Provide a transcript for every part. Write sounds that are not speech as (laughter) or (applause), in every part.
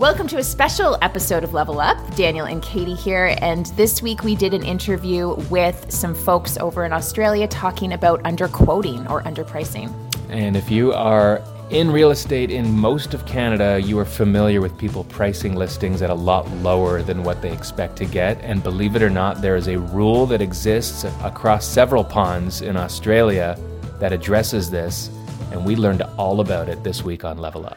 Welcome to a special episode of Level Up. Daniel and Katie here. And this week we did an interview with some folks over in Australia talking about underquoting or underpricing. And if you are in real estate in most of Canada, you are familiar with people pricing listings at a lot lower than what they expect to get. And believe it or not, there is a rule that exists across several ponds in Australia that addresses this. And we learned all about it this week on Level Up.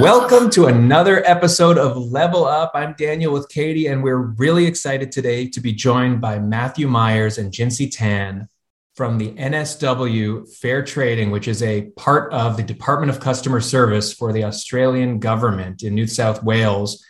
Welcome to another episode of Level Up. I'm Daniel with Katie, and we're really excited today to be joined by Matthew Myers and Jinsy Tan from the NSW Fair Trading, which is a part of the Department of Customer Service for the Australian government in New South Wales.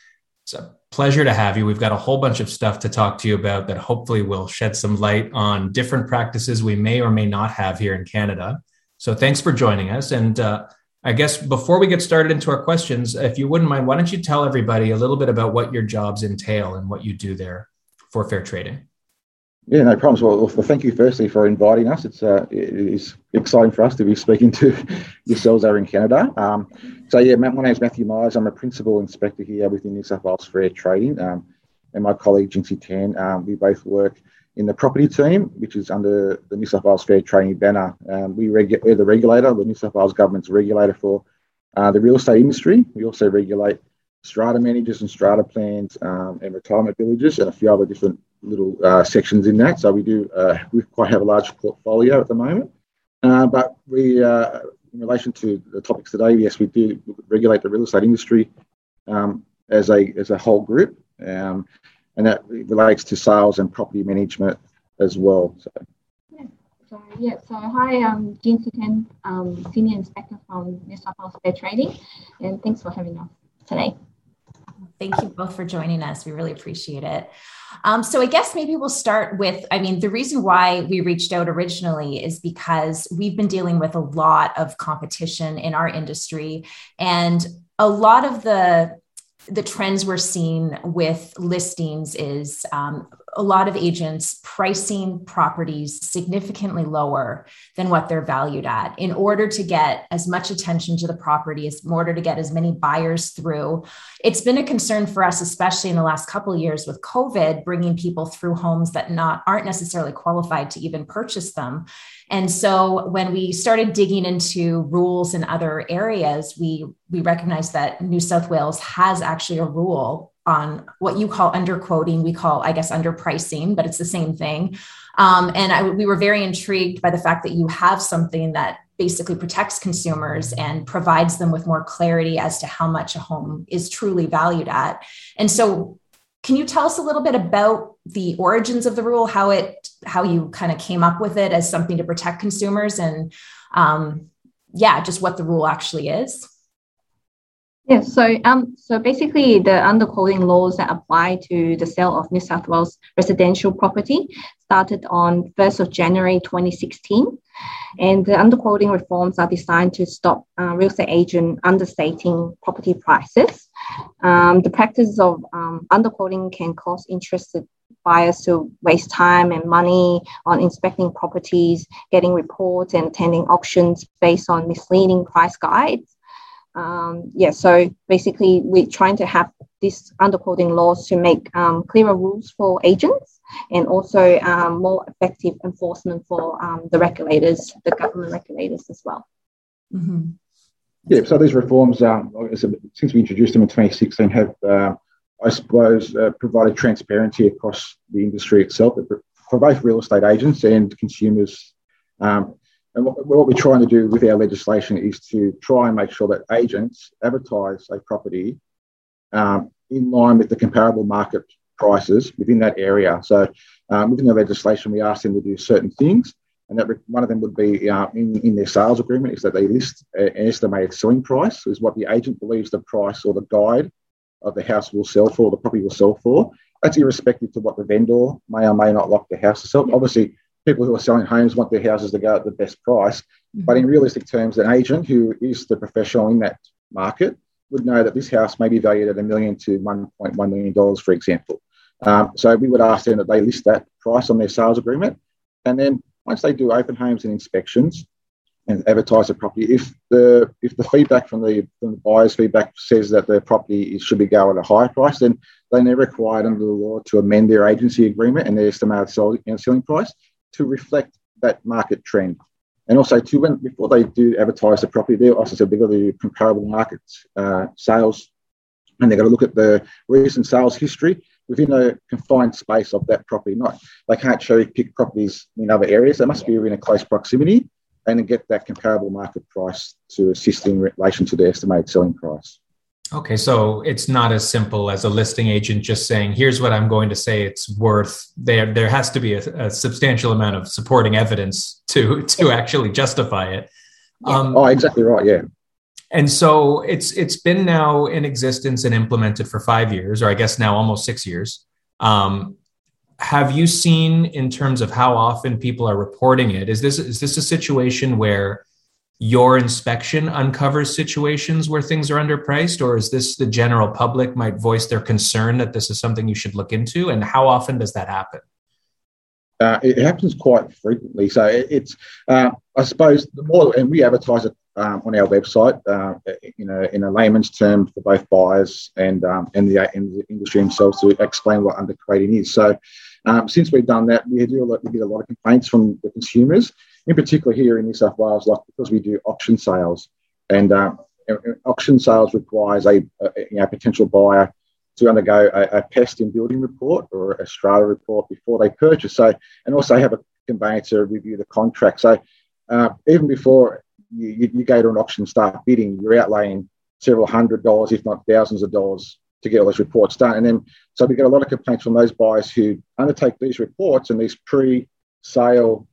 It's a pleasure to have you. We've got a whole bunch of stuff to talk to you about that hopefully will shed some light on different practices we may or may not have here in Canada. So thanks for joining us. And uh, I guess before we get started into our questions, if you wouldn't mind, why don't you tell everybody a little bit about what your jobs entail and what you do there for fair trading? Yeah, no problems. Well, thank you firstly for inviting us. It's uh, it is exciting for us to be speaking to (laughs) yourselves over in Canada. Um, so yeah, my name is Matthew Myers. I'm a principal inspector here within New South Wales Fair Trading, um, and my colleague Jinsy Tan. Um, we both work in the property team, which is under the New South Wales Fair Trading banner. Um, we regu- we're the regulator, the New South Wales government's regulator for uh, the real estate industry. We also regulate strata managers and strata plans um, and retirement villages and a few other different little uh, sections in that. So we do uh, we quite have a large portfolio at the moment. Uh, but we, uh, in relation to the topics today, yes, we do regulate the real estate industry um, as a as a whole group, um, and that relates to sales and property management as well. So. Yeah. So yeah, so hi, I'm Jinsy Tan, um, Senior Inspector from New South Wales Fair Trading, and thanks for having us today. Thank you both for joining us. We really appreciate it. Um, so I guess maybe we'll start with I mean, the reason why we reached out originally is because we've been dealing with a lot of competition in our industry. And a lot of the the trends we're seeing with listings is um, a lot of agents pricing properties significantly lower than what they're valued at. In order to get as much attention to the property as in order to get as many buyers through it's been a concern for us especially in the last couple years with covid bringing people through homes that not aren't necessarily qualified to even purchase them. And so when we started digging into rules in other areas we we recognized that new south wales has actually a rule on what you call underquoting. We call, I guess, underpricing, but it's the same thing. Um, and I, we were very intrigued by the fact that you have something that basically protects consumers and provides them with more clarity as to how much a home is truly valued at. And so, can you tell us a little bit about the origins of the rule, how it, how you kind of came up with it as something to protect consumers, and um, yeah, just what the rule actually is? Yes, so um, so basically, the underquoting laws that apply to the sale of New South Wales residential property started on 1st of January 2016. And the underquoting reforms are designed to stop uh, real estate agent understating property prices. Um, the practice of um, underquoting can cause interested buyers to waste time and money on inspecting properties, getting reports, and attending auctions based on misleading price guides um, yeah, so basically, we're trying to have these underquoting laws to make um, clearer rules for agents and also um, more effective enforcement for um, the regulators, the government regulators as well. Mm-hmm. Yeah, so these reforms, um, since we introduced them in 2016, have, uh, I suppose, uh, provided transparency across the industry itself for both real estate agents and consumers. Um, and what, what, we're trying to do with our legislation is to try and make sure that agents advertise a property um, in line with the comparable market prices within that area. So, um, within the legislation, we ask them to do certain things. and that one of them would be uh, in, in their sales agreement is that they list an estimated selling price, is what the agent believes the price or the guide of the house will sell for, the property will sell for. That's irrespective to what the vendor may or may not like the house to sell. Obviously, people who are selling homes want their houses to go at the best price. Mm-hmm. But in realistic terms, an agent who is the professional in that market would know that this house may be valued at a million to $1.1 million, for example. Um, so we would ask them that they list that price on their sales agreement. And then once they do open homes and inspections and advertise the property, if the if the feedback from the, from the buyer's feedback says that the property should be go at a higher price, then they're required under the law to amend their agency agreement and their estimated selling price to reflect that market trend. And also, to when before they do advertise the property, they also said they've got to do comparable market uh, sales, and they've got to look at the recent sales history within a confined space of that property. Not they can't cherry pick properties in other areas. They must be in a close proximity and get that comparable market price to assist in relation to the estimated selling price. Okay, so it's not as simple as a listing agent just saying, "Here's what I'm going to say it's worth." There, there has to be a, a substantial amount of supporting evidence to to actually justify it. Um, oh, exactly right. Yeah. And so it's it's been now in existence and implemented for five years, or I guess now almost six years. Um, have you seen in terms of how often people are reporting it? Is this is this a situation where your inspection uncovers situations where things are underpriced, or is this the general public might voice their concern that this is something you should look into? And how often does that happen? Uh, it happens quite frequently. So it, it's, uh, I suppose, the more, and we advertise it um, on our website, uh, you know, in a layman's term for both buyers and um, and the, the industry themselves to explain what underquoting is. So um, since we've done that, we do a lot, we get a lot of complaints from the consumers in particular here in New South Wales, like because we do auction sales, and uh, auction sales requires a, a you know, potential buyer to undergo a, a, pest and building report or a strata report before they purchase. So, and also have a conveyancer review the contract. So, uh, even before you, you, you, go to an auction, start bidding, you're outlaying several hundred dollars, if not thousands of dollars, to get all those reports done. And then, so we get a lot of complaints from those buyers who undertake these reports and these pre-sale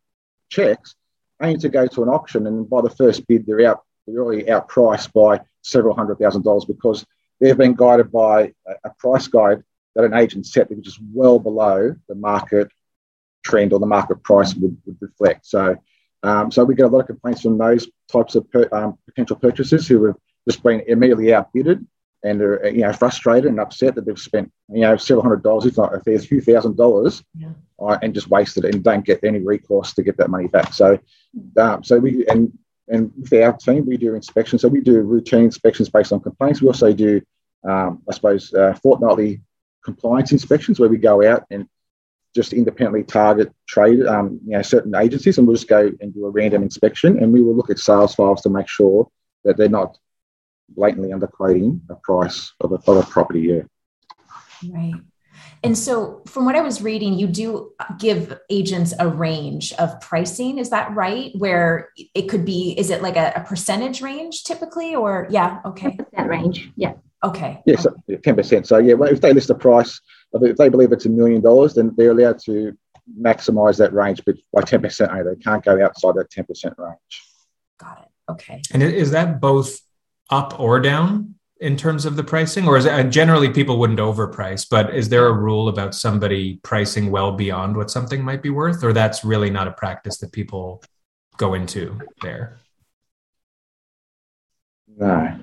checks aim to go to an auction, and by the first bid, they're out, they're already outpriced by several hundred thousand dollars because they've been guided by a, a price guide that an agent set, which is well below the market trend or the market price would, would reflect. So, um, so we get a lot of complaints from those types of per, um, potential purchasers who have just been immediately outbidded and are you know frustrated and upset that they've spent you know several hundred dollars, if not a few thousand dollars, yeah. uh, and just wasted it and don't get any recourse to get that money back. So, um, so we and and with our team we do inspections. So we do routine inspections based on complaints. We also do, um, I suppose, uh, fortnightly compliance inspections where we go out and just independently target trade, um, you know, certain agencies, and we'll just go and do a random inspection, and we will look at sales files to make sure that they're not blatantly underquoting a price of a, of a property. Yeah. Right. And so, from what I was reading, you do give agents a range of pricing. Is that right? Where it could be, is it like a, a percentage range typically, or yeah, okay, that range, yeah, okay, yes, ten percent. So yeah, well, if they list a price, if they believe it's a million dollars, then they're allowed to maximize that range, but by ten percent. They can't go outside that ten percent range. Got it. Okay. And is that both up or down in terms of the pricing? Or is it generally people wouldn't overprice but is there a rule about somebody pricing well beyond what something might be worth? Or that's really not a practice that people go into there? No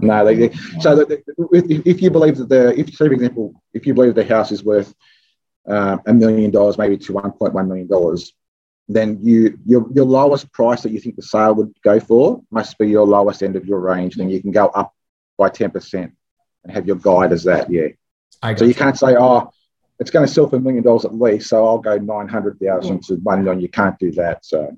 no they, so that, if you believe that the if say for example if you believe the house is worth uh, a million dollars maybe to 1.1 million dollars then you your, your lowest price that you think the sale would go for must be your lowest end of your range. Then you can go up by 10% and have your guide as that. Yeah. So you can't say, oh, it's going to sell for a million dollars at least, so I'll go 900,000 yeah. to 1 million. You can't do that. So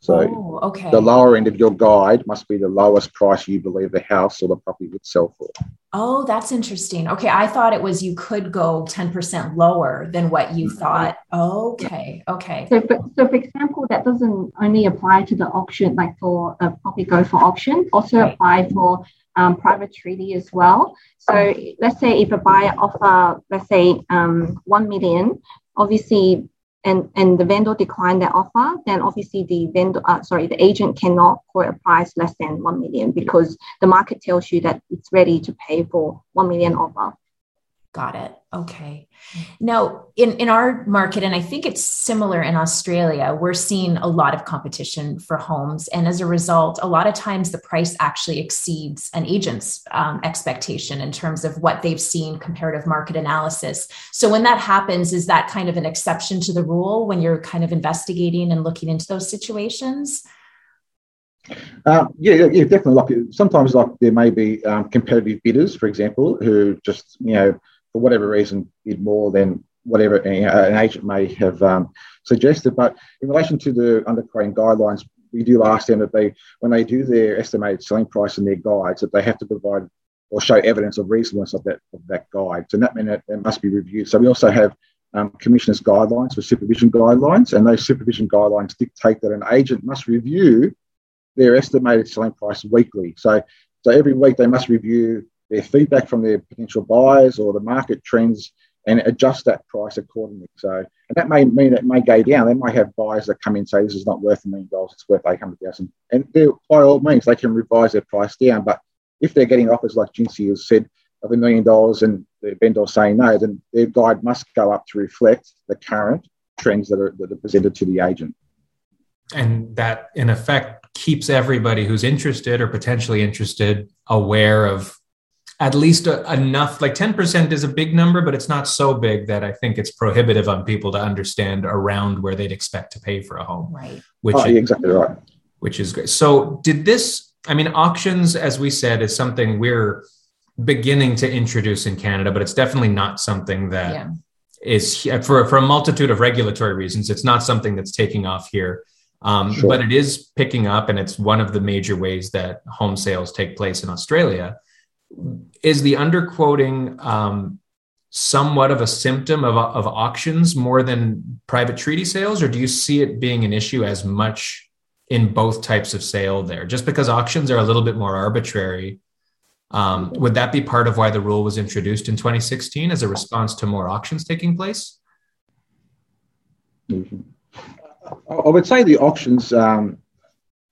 so oh, okay. the lower end of your guide must be the lowest price you believe the house or the property would sell for. Oh, that's interesting. Okay. I thought it was you could go 10% lower than what you mm-hmm. thought. Okay. Okay. So for, so for example, that doesn't only apply to the auction, like for a property go for auction, also right. apply for um, private treaty as well. So let's say if a buyer offer, let's say um, 1 million, obviously and, and the vendor declined that offer, then obviously the vendor, uh, sorry, the agent cannot quote a price less than 1 million because the market tells you that it's ready to pay for 1 million offer. Got it. Okay. Now, in, in our market, and I think it's similar in Australia, we're seeing a lot of competition for homes. And as a result, a lot of times the price actually exceeds an agent's um, expectation in terms of what they've seen comparative market analysis. So when that happens, is that kind of an exception to the rule when you're kind of investigating and looking into those situations? Um, yeah, yeah, definitely. Like sometimes, like there may be um, competitive bidders, for example, who just you know for whatever reason, bid more than whatever an agent may have um, suggested. But in relation to the underquoting guidelines, we do ask them that they, when they do their estimated selling price in their guides, that they have to provide or show evidence of reasonableness of that of that guide. So that means that it must be reviewed. So we also have um, commissioners' guidelines for supervision guidelines, and those supervision guidelines dictate that an agent must review their estimated selling price weekly. So, so every week they must review their feedback from their potential buyers or the market trends and adjust that price accordingly. So, and that may mean it may go down. They might have buyers that come in and say this is not worth a million dollars, it's worth eight hundred thousand, and by all means they can revise their price down. But if they're getting offers like Jinsy has said of a million dollars and the vendor saying no, then their guide must go up to reflect the current trends that are that are presented to the agent. And that, in effect, keeps everybody who's interested or potentially interested aware of at least a, enough like 10% is a big number but it's not so big that i think it's prohibitive on people to understand around where they'd expect to pay for a home right. which oh, is, exactly right. which is great. So did this i mean auctions as we said is something we're beginning to introduce in canada but it's definitely not something that yeah. is for, for a multitude of regulatory reasons it's not something that's taking off here. Um, sure. but it is picking up and it's one of the major ways that home sales take place in australia is the underquoting um, somewhat of a symptom of, of auctions more than private treaty sales, or do you see it being an issue as much in both types of sale there? Just because auctions are a little bit more arbitrary, um, would that be part of why the rule was introduced in 2016 as a response to more auctions taking place? I would say the auctions um,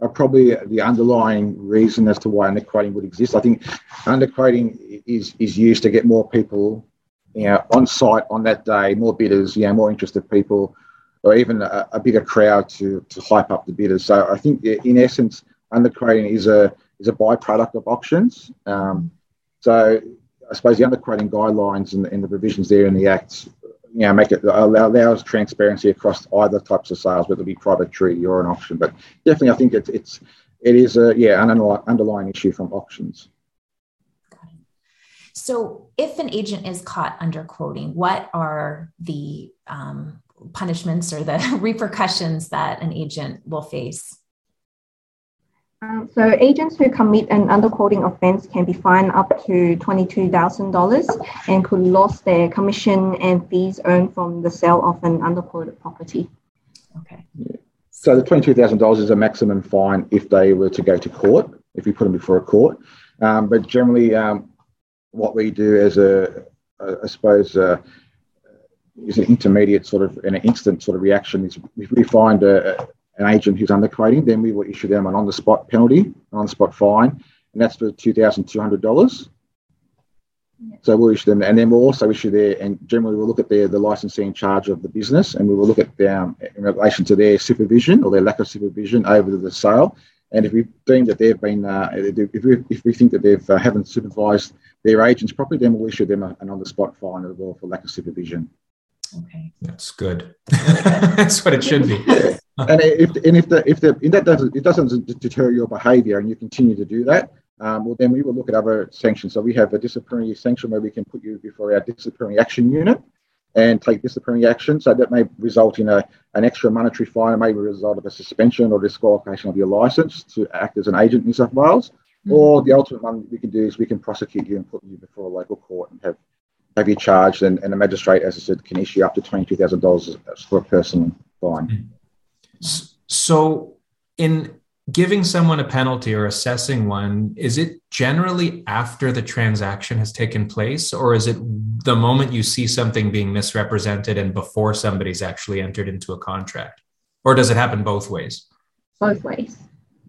are probably the underlying reason as to why underquoting would exist. I think underquoting is is used to get more people, you know, on site on that day, more bidders, you know, more interested people, or even a, a bigger crowd to to hype up the bidders. So I think in essence, underquoting is a is a byproduct of auctions. Um, so I suppose the underquoting guidelines and, and the provisions there in the Act you know, make it allows transparency across either types of sales, whether it be private treaty or an auction. But definitely, I think it's it's it is a yeah an underlying issue from auctions. So, if an agent is caught underquoting, what are the um, punishments or the (laughs) repercussions that an agent will face? Um, so agents who commit an underquoting offence can be fined up to $22,000 and could lose their commission and fees earned from the sale of an underquoted property. Okay. Yeah. So the $22,000 is a maximum fine if they were to go to court, if we put them before a court. Um, but generally, um, what we do as a, a I suppose, uh, is an intermediate sort of an instant sort of reaction is if we find a, an agent who's underquoting, then we will issue them an on the spot penalty, an on the spot fine, and that's for $2,200. So we'll issue them, and then we'll also issue their, and generally we'll look at their the licensing charge of the business, and we will look at them in relation to their supervision or their lack of supervision over the sale. And if we deem that they've been, uh, if, we, if we think that they've uh, haven't supervised their agents properly, then we'll issue them an on the spot fine as well for lack of supervision. Okay, that's good. (laughs) that's what it should be. (laughs) and if and if the if the if that doesn't it doesn't deter your behaviour and you continue to do that, um, well then we will look at other sanctions. So we have a disciplinary sanction where we can put you before our disciplinary action unit and take disciplinary action. So that may result in a an extra monetary fine, it may result of a suspension or disqualification of your license to act as an agent in New South Wales. Mm-hmm. Or the ultimate one we can do is we can prosecute you and put you before a local court and have have you charged, and, and a magistrate, as I said, can issue up to twenty two thousand dollars for a personal fine. So, in giving someone a penalty or assessing one, is it generally after the transaction has taken place, or is it the moment you see something being misrepresented and before somebody's actually entered into a contract? Or does it happen both ways? Both ways.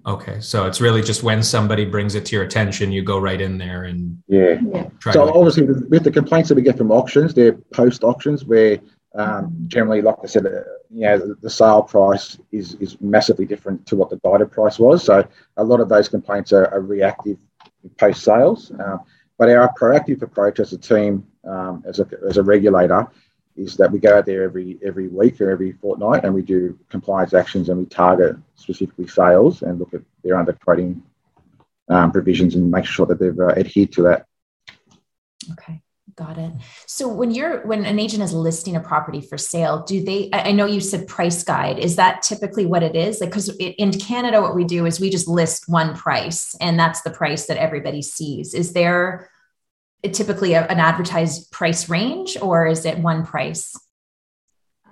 Okay, so it's really just when somebody brings it to your attention, you go right in there and yeah. yeah. so to- obviously, with the complaints that we get from auctions, they're post auctions where um, generally, like I said, uh, you know, the, the, sale price is is massively different to what the guided price was. So a lot of those complaints are, are reactive post sales. Uh, but our proactive approach as a team, um, as a as a regulator, is that we go out there every every week or every fortnight and we do compliance actions and we target specifically sales and look at their underquoting um, provisions and make sure that they've uh, adhered to that. Okay. Got it. So when you're when an agent is listing a property for sale, do they I know you said price guide. Is that typically what it is? Like cuz in Canada what we do is we just list one price and that's the price that everybody sees. Is there typically a, an advertised price range or is it one price?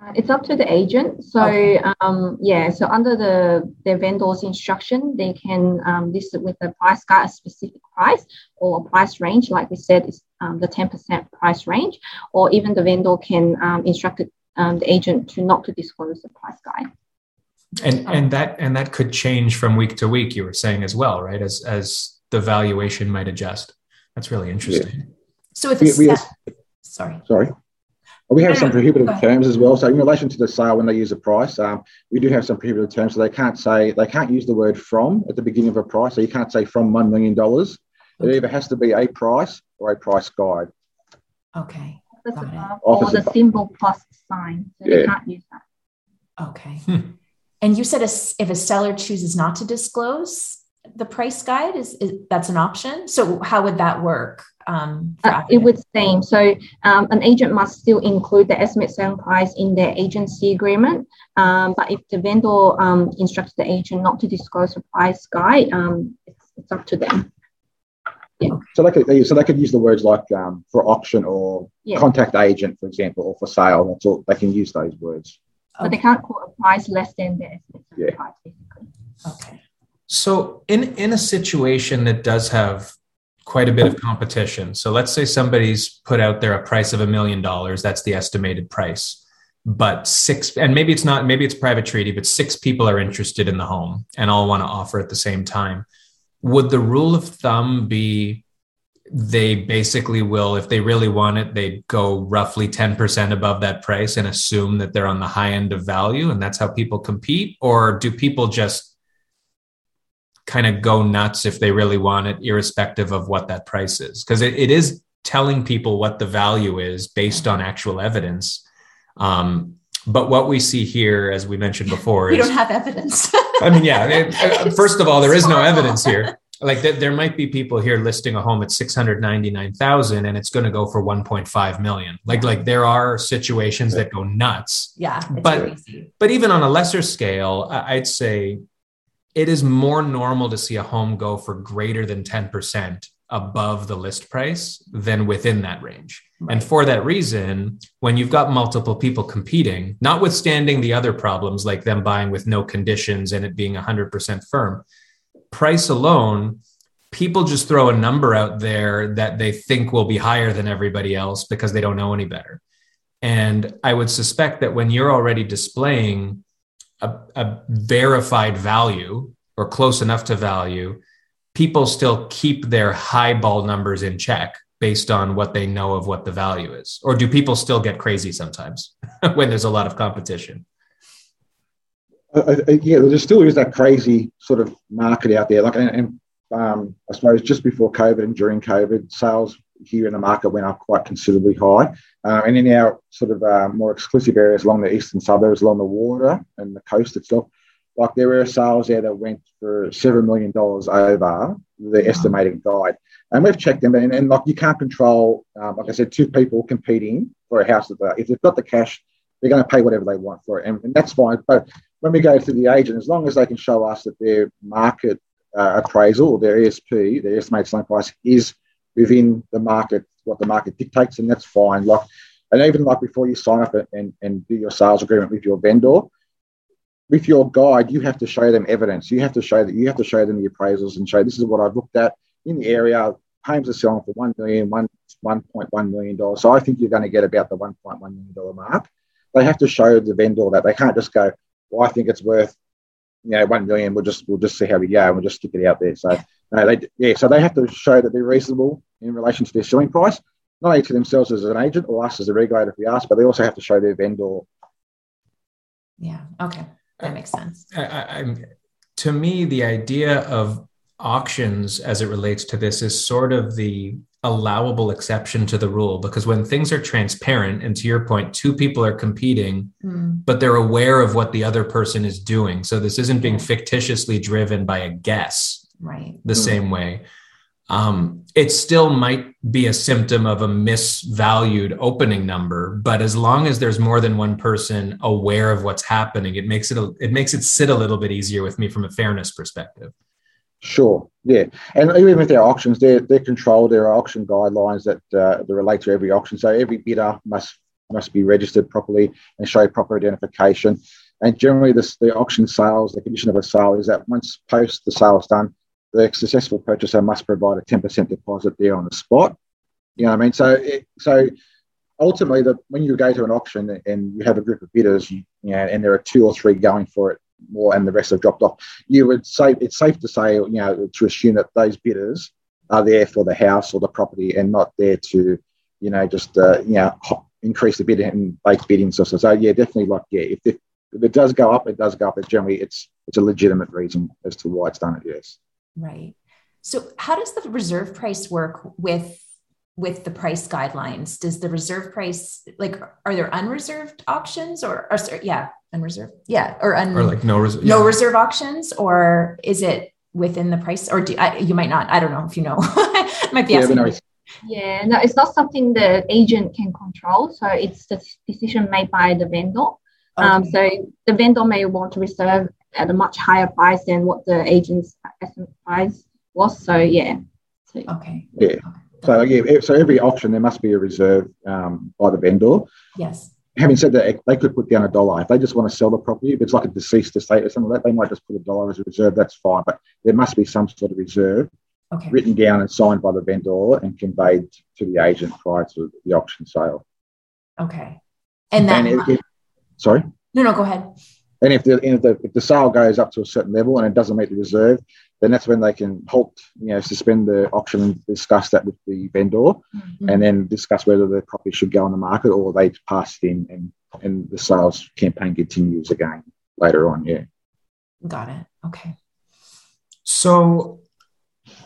Uh, it's up to the agent. So okay. um, yeah, so under the the vendor's instruction, they can um, list it with a price guide, a specific price or a price range. Like we said, is um, the ten percent price range, or even the vendor can um, instruct it, um, the agent to not to disclose the price guide. And and that and that could change from week to week. You were saying as well, right? As as the valuation might adjust. That's really interesting. Yeah. So if we, we sorry, sorry. We have some prohibitive terms as well. So in relation to the sale, when they use a price, um, we do have some prohibitive terms. So they can't say they can't use the word "from" at the beginning of a price. So you can't say "from one million dollars." It either has to be a price or a price guide. Okay. or the symbol plus sign. So yeah. they can't use that. Okay. Hmm. And you said a, if a seller chooses not to disclose the price guide, is, is that's an option. So how would that work? um, uh, it would seem so. Um, an agent must still include the estimate selling price in their agency agreement. Um, but if the vendor um, instructs the agent not to disclose the price guide, um, it's, it's, up to them. Yeah. So they could so they could use the words like um, for auction or yeah. contact agent, for example, or for sale. That's all they can use those words. But they can't quote a price less than the estimate yeah. price, basically. Okay. So in in a situation that does have quite a bit of competition. So let's say somebody's put out there a price of a million dollars. That's the estimated price. But six, and maybe it's not, maybe it's private treaty, but six people are interested in the home and all want to offer at the same time. Would the rule of thumb be they basically will, if they really want it, they go roughly 10% above that price and assume that they're on the high end of value and that's how people compete? Or do people just kind of go nuts if they really want it, irrespective of what that price is. Because it, it is telling people what the value is based on actual evidence. Um, but what we see here, as we mentioned before, we is, don't have evidence. I mean, yeah. It, uh, first of all, there is no evidence here. Like th- there might be people here listing a home at six hundred ninety nine thousand, and it's going to go for one point five million. Like like there are situations that go nuts. Yeah, but crazy. but even on a lesser scale, I'd say it is more normal to see a home go for greater than 10% above the list price than within that range. Right. And for that reason, when you've got multiple people competing, notwithstanding the other problems like them buying with no conditions and it being 100% firm, price alone, people just throw a number out there that they think will be higher than everybody else because they don't know any better. And I would suspect that when you're already displaying a, a verified value or close enough to value, people still keep their high ball numbers in check based on what they know of what the value is? Or do people still get crazy sometimes (laughs) when there's a lot of competition? Uh, yeah, there still is that crazy sort of market out there. Like, and, and um, I suppose just before COVID and during COVID, sales here in the market went up quite considerably high. Uh, and in our sort of uh, more exclusive areas along the eastern suburbs, along the water and the coast itself, like there were sales there that went for several million dollars over the estimated guide. And we've checked them, and, and like you can't control, um, like I said, two people competing for a house. That if they've got the cash, they're going to pay whatever they want for it, and, and that's fine. But when we go to the agent, as long as they can show us that their market uh, appraisal or their ESP, their estimated selling price, is within the market, what the market dictates, and that's fine. Like, and even like before you sign up and, and do your sales agreement with your vendor, with your guide, you have to show them evidence. You have to show that you have to show them the appraisals and show this is what I've looked at in the area. Homes are selling for one million, one one point one million dollars. So I think you're going to get about the one point one million dollar mark. They have to show the vendor that they can't just go, "Well, I think it's worth, you know, one million. We'll just we'll just see how we go and we'll just stick it out there." So no, they yeah. So they have to show that they're reasonable in relation to their selling price, not only to themselves as an agent or us as a regulator if we ask, but they also have to show their vendor. Yeah. Okay. That makes sense. I, I, to me, the idea of auctions as it relates to this is sort of the allowable exception to the rule because when things are transparent and to your point two people are competing mm. but they're aware of what the other person is doing so this isn't being fictitiously driven by a guess right. the mm. same way. Um, it still might be a symptom of a misvalued opening number but as long as there's more than one person aware of what's happening it makes it a, it makes it sit a little bit easier with me from a fairness perspective. Sure. Yeah. And even with our auctions they're, they're controlled. There are auction guidelines that uh, that relate to every auction. So every bidder must must be registered properly and show proper identification. And generally this, the auction sales the condition of a sale is that once post the sale is done the successful purchaser must provide a 10% deposit there on the spot. You know what I mean? So, it, so ultimately, the, when you go to an auction and you have a group of bidders, you, know, and there are two or three going for it more, and the rest have dropped off, you would say it's safe to say, you know, to assume that those bidders are there for the house or the property and not there to, you know, just uh, you know increase the bid and base bidding. So, so, yeah, definitely, like yeah, if, if it does go up, it does go up. But generally, it's it's a legitimate reason as to why it's done it. Yes. Right. So how does the reserve price work with with the price guidelines? Does the reserve price like are there unreserved auctions or, or sorry, yeah, unreserved? Yeah, or un, or like no reserve no yeah. reserve auctions or is it within the price or do I, you might not I don't know if you know. (laughs) might be asking. Yeah, yeah, no, it's not something the agent can control. So it's the decision made by the vendor. Okay. Um, so the vendor may want to reserve at a much higher price than what the agent's estimate price was. So yeah. So, okay. Yeah. So yeah, so every auction there must be a reserve um, by the vendor. Yes. Having said that, they could put down a dollar if they just want to sell the property. If it's like a deceased estate or something like that, they might just put a dollar as a reserve. That's fine, but there must be some sort of reserve okay. written down and signed by the vendor and conveyed to the agent prior to the auction sale. Okay. And then, and sorry. No, no, go ahead. And if the, if the if the sale goes up to a certain level and it doesn't meet the reserve, then that's when they can halt, you know, suspend the auction and discuss that with the vendor, mm-hmm. and then discuss whether the property should go on the market or they pass it in and and the sales campaign continues again later on. Yeah. Got it. Okay. So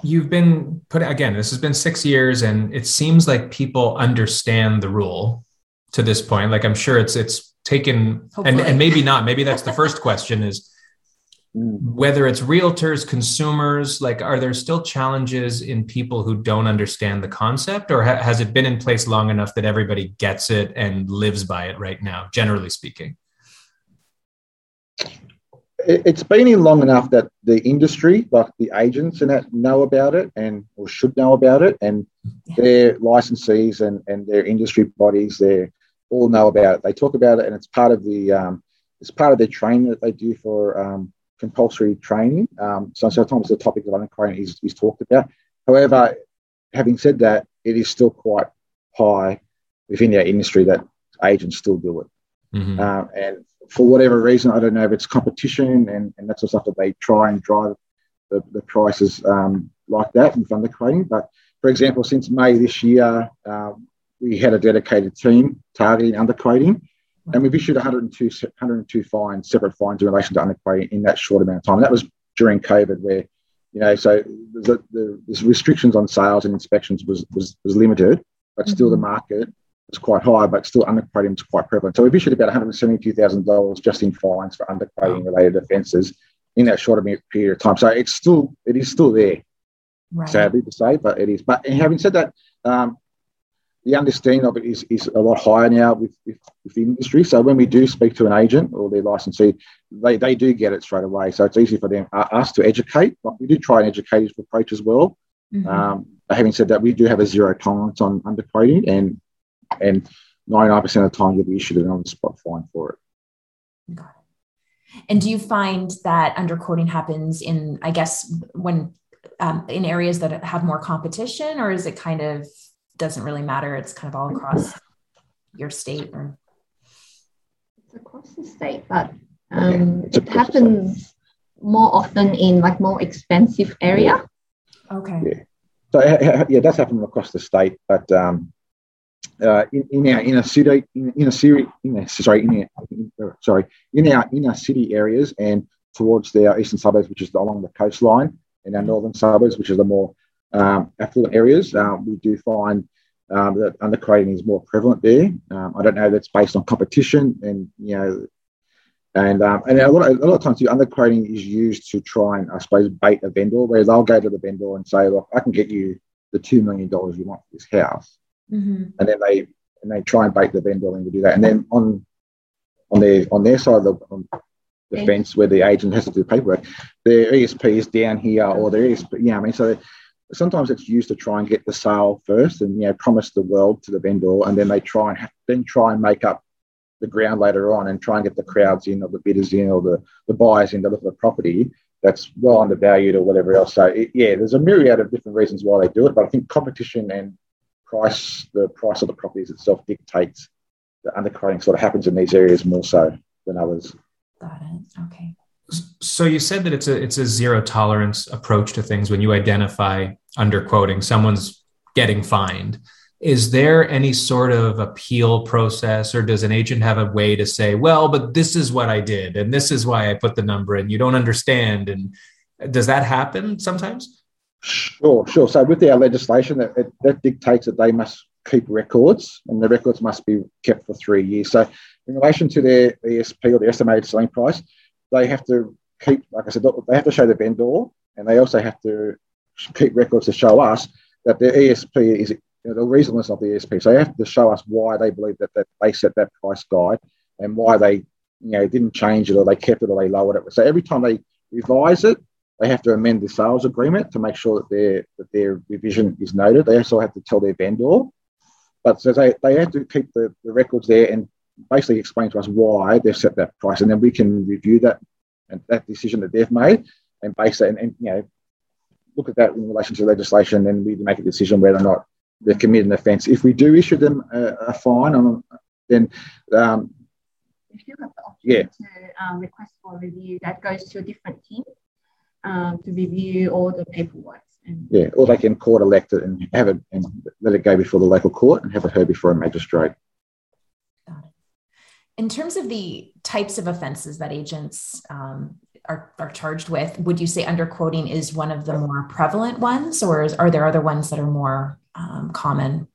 you've been put again this has been six years and it seems like people understand the rule to this point like i'm sure it's it's taken and, and maybe not maybe that's the first question is (laughs) whether it's realtors consumers like are there still challenges in people who don't understand the concept? Or ha- has it been in place long enough that everybody gets it and lives by it right now generally speaking? It's been in long enough that the industry like the agents and that know about it and or should know about it and their licensees and, and their industry bodies their all know about it. They talk about it, and it's part of the um, it's part of their training that they do for um, compulsory training. Um, so sometimes the topic of underquoting is, is talked about. However, having said that, it is still quite high within our industry that agents still do it. Mm-hmm. Uh, and for whatever reason, I don't know if it's competition and, and that sort of stuff that they try and drive the, the prices um, like that with underquoting. But for example, since May this year, um, we had a dedicated team targeting underquoting, and we've issued 102, 102 fines, separate fines in relation to underquoting in that short amount of time. And that was during COVID, where you know, so the, the, the restrictions on sales and inspections was was, was limited, but still the mm-hmm. market was quite high, but still underquoting was quite prevalent. So we've issued about $172,000 just in fines for underquoting related offences in that short period of time. So it's still it is still there, right. sadly to say, but it is. But having said that, um, the understanding of it is, is a lot higher now with, with, with, the industry. So when we do speak to an agent or their licensee, they, they do get it straight away. So it's easy for them uh, us to educate. But we do try and educate his approach as well. Mm-hmm. Um, having said that, we do have a zero tolerance on underquoting, and and 99% of the time you'll be issued an on the spot fine for it. Got it. And do you find that underquoting happens in, I guess, when um, in areas that have more competition, or is it kind of doesn't really matter? It's kind of all across your state, or it's across the state, but um, it happens more often in like more expensive area. Okay. Yeah. So yeah, it does happen across the state, but um, uh, in, in our inner city, in, in a city, in a, sorry, in our, in, sorry, in our inner city areas and towards the eastern suburbs, which is along the coastline, and our northern suburbs, which is the more um, affluent areas, uh, we do find um, that underquoting is more prevalent there. Um, I don't know that's based on competition, and you know, and um, and a lot of, a lot of times the underquoting is used to try and I suppose bait a vendor, where they'll go to the vendor and say, look, I can get you the two million dollars you want for this house mm-hmm. and then they and they try and bait the vendor into do that. And then on on their on their side of the, on the fence where the agent has to do paperwork, their ESP is down here or their ESP, you know, I mean, so sometimes it's used to try and get the sale first and you know promise the world to the vendor, and then they try and then try and make up the ground later on and try and get the crowds in or the bidders in or the, the buyers in to look at the property that's well undervalued or whatever else. So it, yeah, there's a myriad of different reasons why they do it, but I think competition and price, the price of the properties itself dictates the underquoting sort of happens in these areas more so than others. Got it. Okay. So you said that it's a it's a zero tolerance approach to things when you identify underquoting, someone's getting fined. Is there any sort of appeal process, or does an agent have a way to say, well, but this is what I did, and this is why I put the number in? You don't understand. And does that happen sometimes? Sure, sure. So with our legislation, that, it, that dictates that they must keep records, and the records must be kept for three years. So in relation to their ESP or the estimated selling price, they have to keep, like I said, they have to show the vendor, and they also have to keep records to show us that their ESP is you know, the reasonableness of the ESP. So they have to show us why they believe that, that they set that price guide and why they you know didn't change it or they kept it or they lowered it. So every time they revise it, they have to amend the sales agreement to make sure that their that their revision is noted. They also have to tell their vendor, but so they, they have to keep the, the records there and basically explain to us why they've set that price, and then we can review that and that decision that they've made and base it and, and you know look at that in relation to legislation, and we make a decision whether or not they're committed an offence. If we do issue them a, a fine, on, then um, if you have the option yeah. to um, request for review, that goes to a different team um, to review all the paperwork. And yeah, or they can court elect it and have it and let it go before the local court and have it heard before a magistrate. In terms of the types of offences that agents um, are, are charged with, would you say underquoting is one of the more prevalent ones, or is, are there other ones that are more um, common?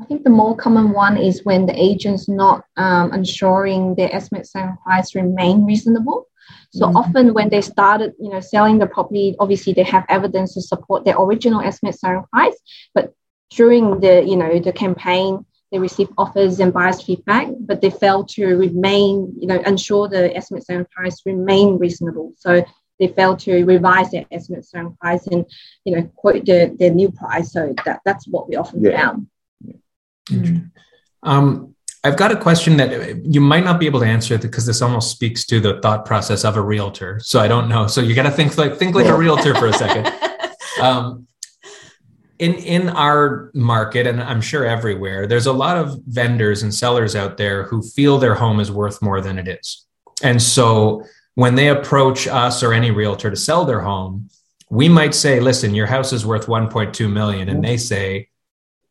I think the more common one is when the agent's not um, ensuring their estimate selling price remain reasonable. So mm-hmm. often when they started, you know, selling the property, obviously they have evidence to support their original estimate selling price. But during the, you know, the campaign, they receive offers and buyers feedback, but they fail to remain, you know, ensure the estimate selling price remain reasonable. So they fail to revise their estimate selling price and, you know, quote the, the new price. So that, that's what we often yeah. found. Um, I've got a question that you might not be able to answer because this almost speaks to the thought process of a realtor. So I don't know. So you got to think like think like a realtor for a second. (laughs) Um, in in our market, and I'm sure everywhere, there's a lot of vendors and sellers out there who feel their home is worth more than it is, and so when they approach us or any realtor to sell their home, we might say, "Listen, your house is worth 1.2 million," and they say,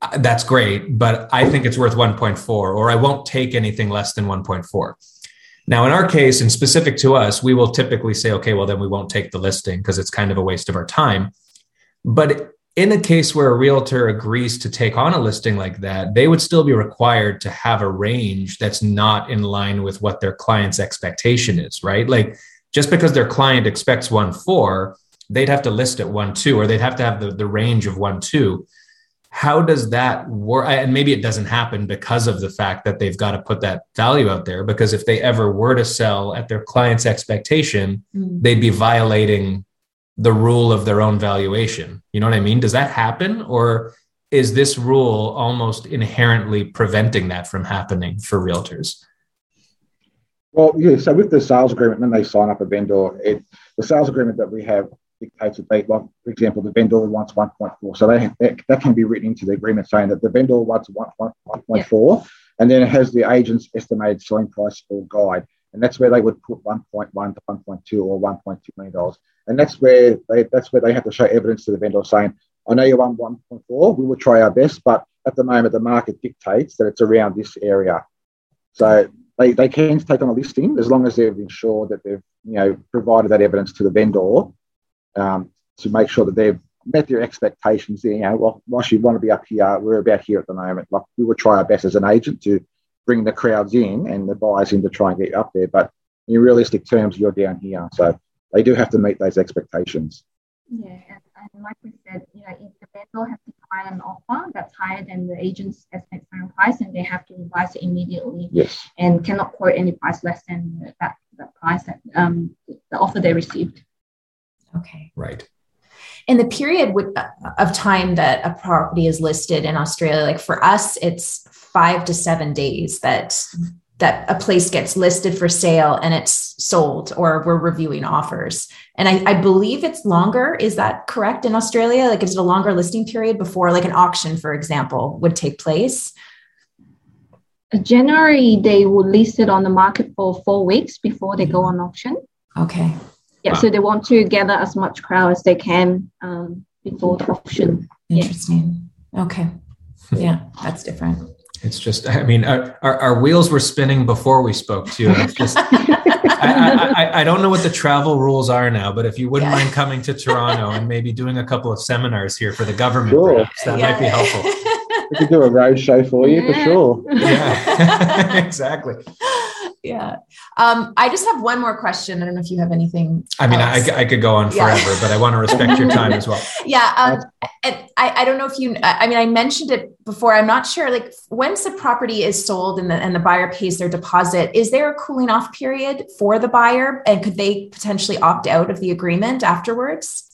uh, that's great, but I think it's worth 1.4, or I won't take anything less than 1.4. Now, in our case, and specific to us, we will typically say, okay, well, then we won't take the listing because it's kind of a waste of our time. But in a case where a realtor agrees to take on a listing like that, they would still be required to have a range that's not in line with what their client's expectation is, right? Like just because their client expects one four, they'd have to list at one two, or they'd have to have the, the range of one two how does that work and maybe it doesn't happen because of the fact that they've got to put that value out there because if they ever were to sell at their client's expectation mm. they'd be violating the rule of their own valuation you know what i mean does that happen or is this rule almost inherently preventing that from happening for realtors Well, yeah. So with the sales agreement, when they sign up a vendor, it, the sales agreement that we have dictates that they, like, for example, the vendor wants 1.4. So they, that, that can be written into the agreement saying that the vendor wants 1.4, yeah. and then it has the agent's estimated selling price or guide. And that's where they would put 1.1 to 1.2 or 1.2 million dollars. And that's where they that's where they have to show evidence to the vendor saying, I know you want 1.4, we will try our best, but at the moment the market dictates that it's around this area. So they, they can take on a listing as long as they've ensured that they've you know provided that evidence to the vendor um, to make sure that they've met their expectations. You know, well, whilst you want to be up here, we're about here at the moment. Like we will try our best as an agent to bring the crowds in and the buyers in to try and get you up there. But in realistic terms, you're down here, so they do have to meet those expectations. Yeah, and, and like we said, you know, if the vendor has to find an offer that's higher than the agent's estimated price, and they have to revise it immediately. Yes. And cannot quote any price less than that, that price that um, the offer they received. Okay. Right. In the period uh, of time that a property is listed in Australia, like for us, it's five to seven days that that a place gets listed for sale and it's sold or we're reviewing offers and I, I, believe it's longer is that correct in australia like is it a longer listing period before like an auction for example would take place generally they would list it on the market for four weeks before they go on auction okay yeah, wow. so they want to gather as much crowd as they can um, before the auction. Interesting. Yeah. Okay. Yeah, that's different. It's just, I mean, our, our, our, wheels were spinning before we spoke to you. It's just, I, I, I, don't know what the travel rules are now, but if you wouldn't yeah. mind coming to Toronto and maybe doing a couple of seminars here for the government, sure. perhaps, that yeah. might be helpful. We could do a road show for you for sure. Yeah, (laughs) exactly yeah. Um, I just have one more question. I don't know if you have anything. I mean, I, I, could go on forever, yeah. but I want to respect your time as well. (laughs) Yeah. Um, and I, I don't know if you, I mean, I mentioned it before. I'm not sure, like, once the property is sold and the, and the buyer pays their deposit, is there a cooling off period for the buyer? And could they potentially opt out of the agreement afterwards?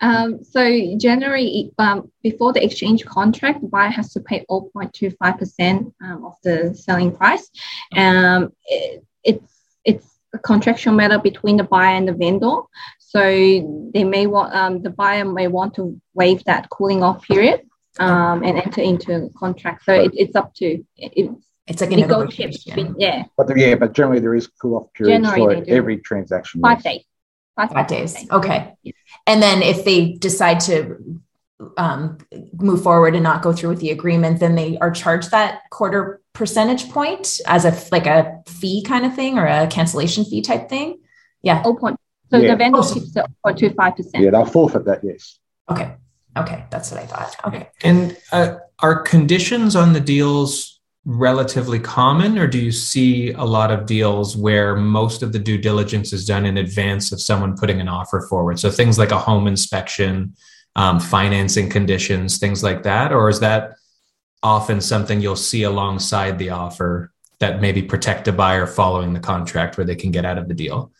Um, so generally, um, before the exchange contract, the buyer has to pay 0.25% um, of the selling price. Um, it, it's it's a contractual matter between the buyer and the vendor. So they may want um, the buyer may want to waive that cooling off period um, and enter into a contract. So it, it's up to it, it's like a negotiation. Yeah. But yeah, but generally there is cool off periods for every transaction. Five days. Five, five days. days. Okay. Yeah. And then if they decide to um, move forward and not go through with the agreement, then they are charged that quarter percentage point as a like a fee kind of thing or a cancellation fee type thing. Yeah. Oh, point. So yeah. the vendor keeps the 0.25%. Yeah, they'll forfeit that, yes. Okay. Okay. That's what I thought. Okay. And uh, are conditions on the deals relatively common, or do you see a lot of deals where most of the due diligence is done in advance of someone putting an offer forward? So things like a home inspection, um, financing conditions, things like that, or is that often something you'll see alongside the offer that maybe protect a buyer following the contract where they can get out of the deal?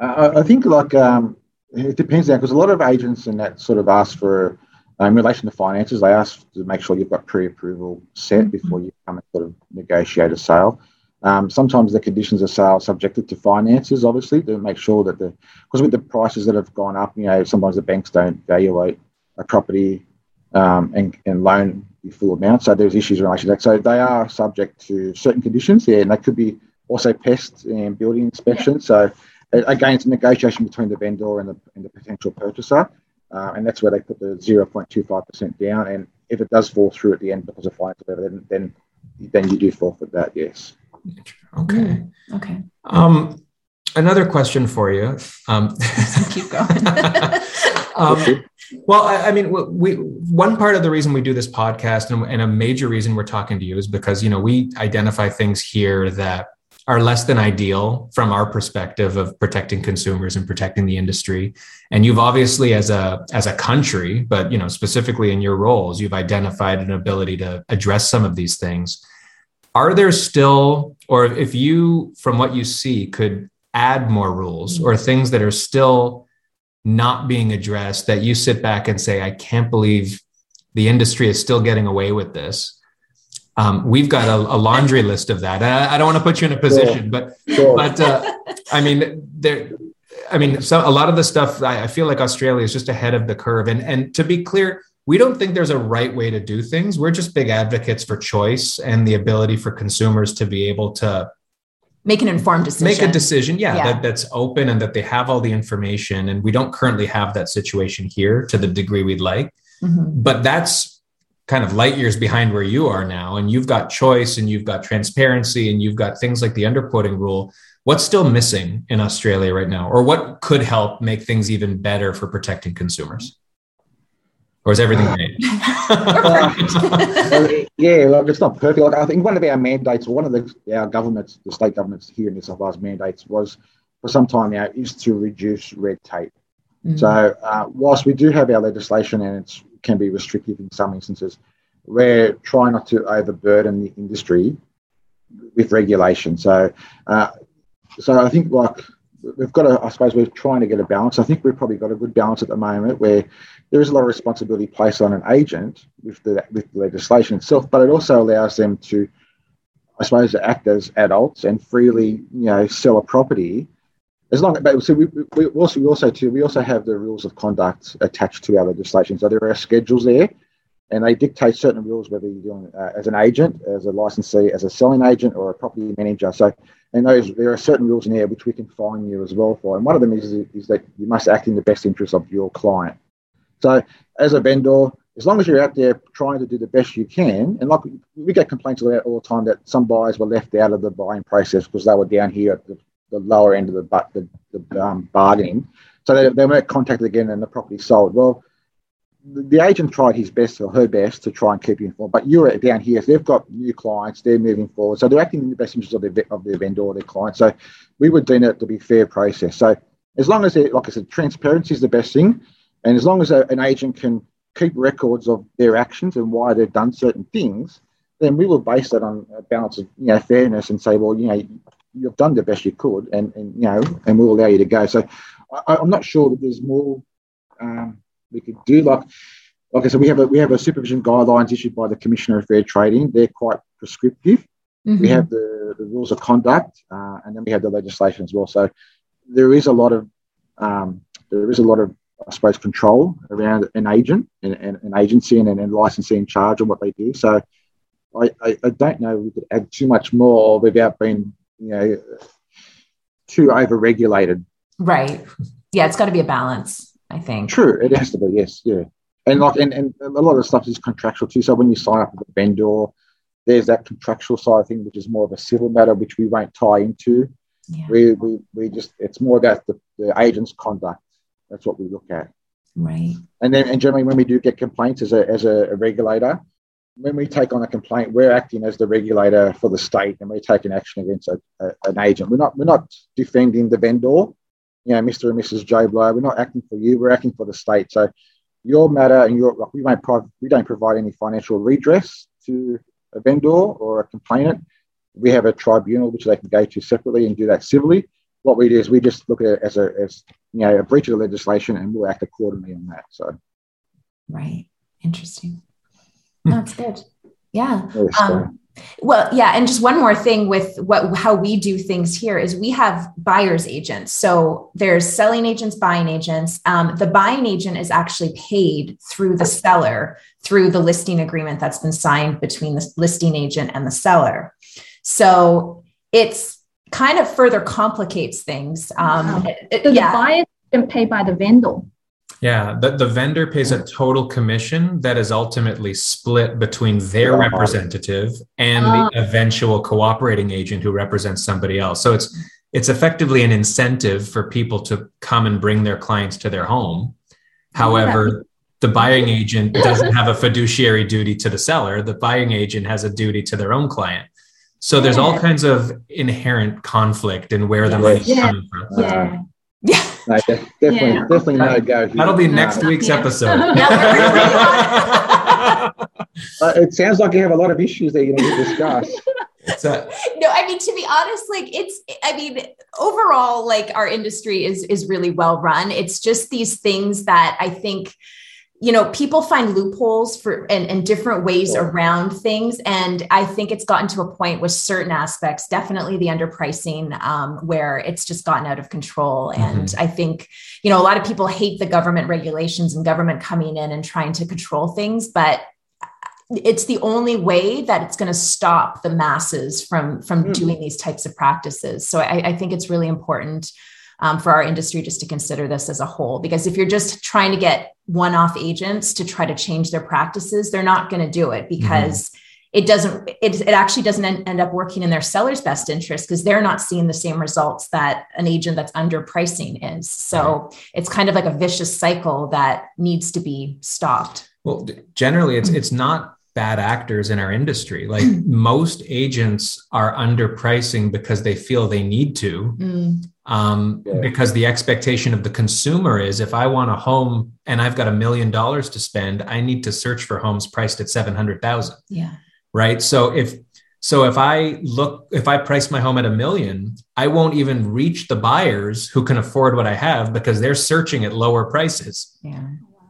Uh, I think like um, it depends now because a lot of agents and that sort of ask for in relation to finances, they ask to make sure you've got pre-approval set before you come and sort of negotiate a sale. Um, sometimes the conditions of sale are subjected to finances, obviously, to make sure that the because with the prices that have gone up, you know, sometimes the banks don't evaluate a property um, and, and loan the full amount. So there's issues in relation to that. So they are subject to certain conditions, yeah, and they could be also pest and building inspection. So again, it's a negotiation between the vendor and the, and the potential purchaser uh, and that's where they put the 0.25% down. And if it does fall through at the end because of financial then, then then you do forfeit that. Yes. Okay. Mm, okay. Um, another question for you. Um, (laughs) Keep going. (laughs) um, well, I, I, mean, we one part of the reason we do this podcast and, and a major reason we're talking to you is because you know we identify things here that are less than ideal from our perspective of protecting consumers and protecting the industry. And you've obviously as a as a country but you know specifically in your roles you've identified an ability to address some of these things. Are there still or if you from what you see could add more rules or things that are still not being addressed that you sit back and say i can't believe the industry is still getting away with this Um, we've got a, a, laundry list of that. I, I, don't want to put you in a position, sure. but sure. but uh, I mean, there. I mean, so a lot of the stuff I, I feel like Australia is just ahead of the curve. And and to be clear, we don't think there's a right way to do things. We're just big advocates for choice and the ability for consumers to be able to make an informed decision. Make a decision, yeah, yeah. That, that's open and that they have all the information. And we don't currently have that situation here to the degree we'd like. Mm-hmm. But that's kind of light years behind where you are now. And you've got choice and you've got transparency and you've got things like the underquoting rule. What's still missing in Australia right now? Or what could help make things even better for protecting consumers? or is everything made? uh, (laughs) (laughs) yeah, look, it's not perfect. Like I think one of our mandates, one of the our governments, the state governments here in New South Wales mandates was for some time now is to reduce red tape. Mm-hmm. So uh, whilst we do have our legislation and it can be restrictive in some instances, we're trying not to overburden the industry with regulation. So, uh, so I think like we've got a, I suppose we're trying to get a balance. I think we've probably got a good balance at the moment where there is a lot of responsibility placed on an agent with the with the legislation itself, but it also allows them to, I suppose, act as adults and freely, you know, sell a property. As long, but so we, we also we also too we also have the rules of conduct attached to our legislation. So there are schedules there, and they dictate certain rules whether you're doing uh, as an agent, as a licensee, as a selling agent, or a property manager. So, and those there are certain rules in there which we can fine you as well for. And one of them is is that you must act in the best interest of your client. So as a vendor, as long as you're out there trying to do the best you can, and like we get complaints all the time that some buyers were left out of the buying process because they were down here at the, the lower end of the but the, the um, bargaining, so they, they weren't contacted again and the property sold. Well, the, the agent tried his best or her best to try and keep you informed, but you're down here, so they've got new clients, they're moving forward, so they're acting in the best interest of their of their vendor or their client. So we would deem it to be fair process. So as long as, like I said, transparency is the best thing and as long as a, an agent can keep records of their actions and why they've done certain things, then we will base that on a balance of you know fairness and say, well, you know, you've done the best you could, and, and you know, and we'll allow you to go. So I, am not sure that there's more um, we could do. Like like I said, we have a we have a supervision guidelines issued by the Commissioner of Fair Trading. They're quite prescriptive. Mm-hmm. We have the, the rules of conduct, uh, and then we have the legislation as well. So there is a lot of um, there is a lot of I suppose, control around an agent and, an agency and an licensee in charge of what they do. So I, I, I, don't know we could add too much more without being, you know, too over-regulated. Right. Yeah, it's got to be a balance, I think. True. It has to be, yes. Yeah. And like and, and a lot of stuff is contractual too. So when you sign up with a vendor, there's that contractual side of thing, which is more of a civil matter, which we won't tie into. Yeah. We, we, we just it's more about the, the agent's conduct that's what we look at. Right. And then, and generally, when we do get complaints as a, as a, regulator, when we take on a complaint, we're acting as the regulator for the state, and we're taking action against a, a, an agent. We're not we're not defending the vendor, you know, Mr. and Mrs. Joe Blow. We're not acting for you. We're acting for the state. So your matter and your we prov- we don't provide any financial redress to a vendor or a complainant. We have a tribunal which they can go to separately and do that civilly what we do is we just look at it as a as you know a breach of the legislation and we'll act accordingly on that. So right, interesting. That's good. Yeah. Um, well, yeah, and just one more thing with what how we do things here is we have buyers agents. So there's selling agents, buying agents. Um, the buying agent is actually paid through the seller through the listing agreement that's been signed between the listing agent and the seller. So it's kind of further complicates things. Um, wow. it, so yeah. the buyer is paid by the vendor. Yeah, the, the vendor pays a total commission that is ultimately split between their representative and the ah. eventual cooperating agent who represents somebody else. So it's it's effectively an incentive for people to come and bring their clients to their home. However, the buying agent doesn't have a fiduciary duty to the seller. The buying agent has a duty to their own client. So there's all kinds of inherent conflict in where the money's yeah. coming from. Yeah. Yeah. No, definitely, yeah. definitely no go. That'll be next week's episode. (laughs) (laughs) uh, it sounds like you have a lot of issues that you need to discuss. A- no, I mean to be honest, like it's. I mean, overall, like our industry is is really well run. It's just these things that I think you know people find loopholes for and, and different ways yeah. around things and i think it's gotten to a point with certain aspects definitely the underpricing um, where it's just gotten out of control and mm-hmm. i think you know a lot of people hate the government regulations and government coming in and trying to control things but it's the only way that it's going to stop the masses from from mm. doing these types of practices so I, I think it's really important um, for our industry just to consider this as a whole. Because if you're just trying to get one off agents to try to change their practices, they're not going to do it because. Mm-hmm. It doesn't. It, it actually doesn't end up working in their seller's best interest because they're not seeing the same results that an agent that's underpricing is. So it's kind of like a vicious cycle that needs to be stopped. Well, generally, it's it's not bad actors in our industry. Like (clears throat) most agents are underpricing because they feel they need to. Mm. Um, yeah. Because the expectation of the consumer is if I want a home and I've got a million dollars to spend, I need to search for homes priced at 700,000. Yeah. Right. So if, so if I look, if I price my home at a million, I won't even reach the buyers who can afford what I have because they're searching at lower prices. Yeah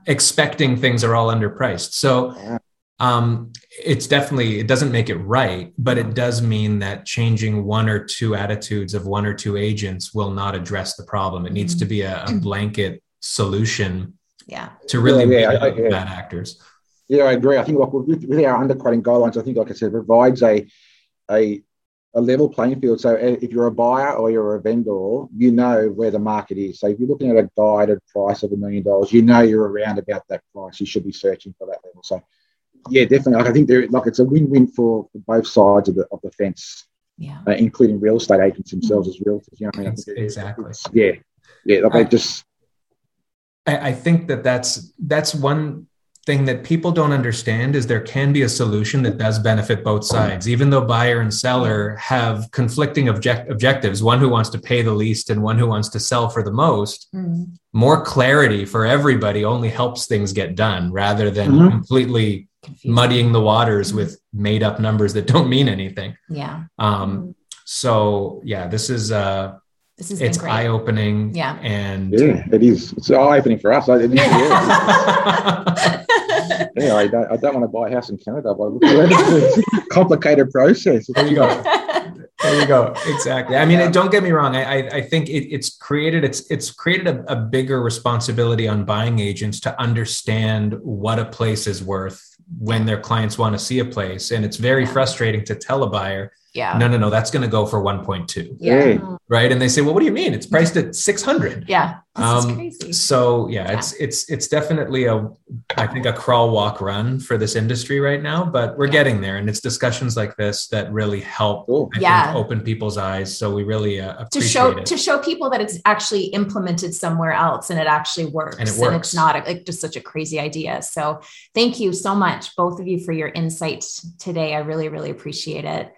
expecting things are all underpriced. So um, it's definitely it doesn't make it right but it does mean that changing one or two attitudes of one or two agents will not address the problem it needs to be a, a mm-hmm. blanket solution yeah to really yeah, yeah, I, I, bad actors yeah i agree i think like with, with our underquoting guidelines i think like i said provides a a a level playing field. So uh, if you're a buyer or you're a vendor, you know where the market is. So if you're looking at a guided price of a million dollars, you know you're around about that price. You should be searching for that level. So yeah, definitely. Like, I think there, like it's a win-win for, for both sides of the of the fence. Yeah, uh, including real estate agents themselves mm-hmm. as realtors. You know, I mean, exactly. yeah, yeah. Like I, just. I, I think that that's that's one thing that people don't understand is there can be a solution that does benefit both sides even though buyer and seller have conflicting object- objectives one who wants to pay the least and one who wants to sell for the most mm-hmm. more clarity for everybody only helps things get done rather than mm-hmm. completely Confusing. muddying the waters mm-hmm. with made up numbers that don't mean anything yeah um mm-hmm. so yeah this is uh this is it's eye opening. Yeah. And yeah, it is. It's eye opening for us. I, yeah. (laughs) (laughs) yeah, I don't, I don't want to buy a house in Canada, but (laughs) it's a complicated process. There you go. There you go. Exactly. I mean, yeah. don't get me wrong. I, I think it, it's created it's it's created a, a bigger responsibility on buying agents to understand what a place is worth when their clients want to see a place, and it's very frustrating to tell a buyer yeah. No, no, no. That's going to go for 1.2. Yeah. Right. And they say, well, what do you mean? It's priced at 600. Yeah. Um, so yeah, yeah, it's, it's, it's definitely a, I think a crawl, walk, run for this industry right now, but we're yeah. getting there. And it's discussions like this that really help cool. yeah. open people's eyes. So we really uh, to show, it. to show people that it's actually implemented somewhere else and it actually works. And, it works. and it's not a, like just such a crazy idea. So thank you so much, both of you for your insights today. I really, really appreciate it.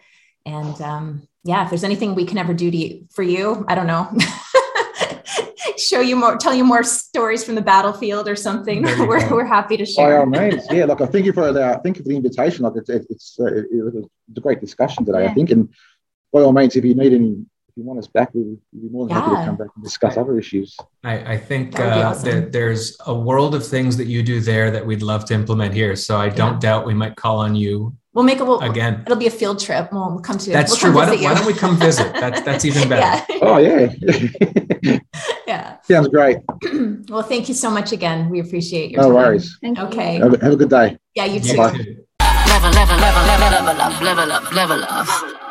And um, yeah, if there's anything we can ever do to you, for you, I don't know. (laughs) show you more, tell you more stories from the battlefield or something. (laughs) We're, we're happy to share. By all means, yeah. Like I thank you for the thank you for the invitation. Like it's it's uh, it, was a great discussion today. Yeah. I think, and by all means, if you need any you want us back, we'd be more than yeah. happy to come back and discuss other issues. I, I think uh, awesome. that there's a world of things that you do there that we'd love to implement here. So I don't yeah. doubt we might call on you. We'll make it we'll, again. It'll be a field trip. We'll come to. That's we'll true. Why don't, why don't, we come visit? That's that's even (laughs) better. yeah. Oh yeah. (laughs) yeah. Sounds great. (clears throat) well, thank you so much again. We appreciate your no time. worries. Thank okay. Have a, have a, good day. Yeah, you too. Level, level, level, level, level up, level up, level up.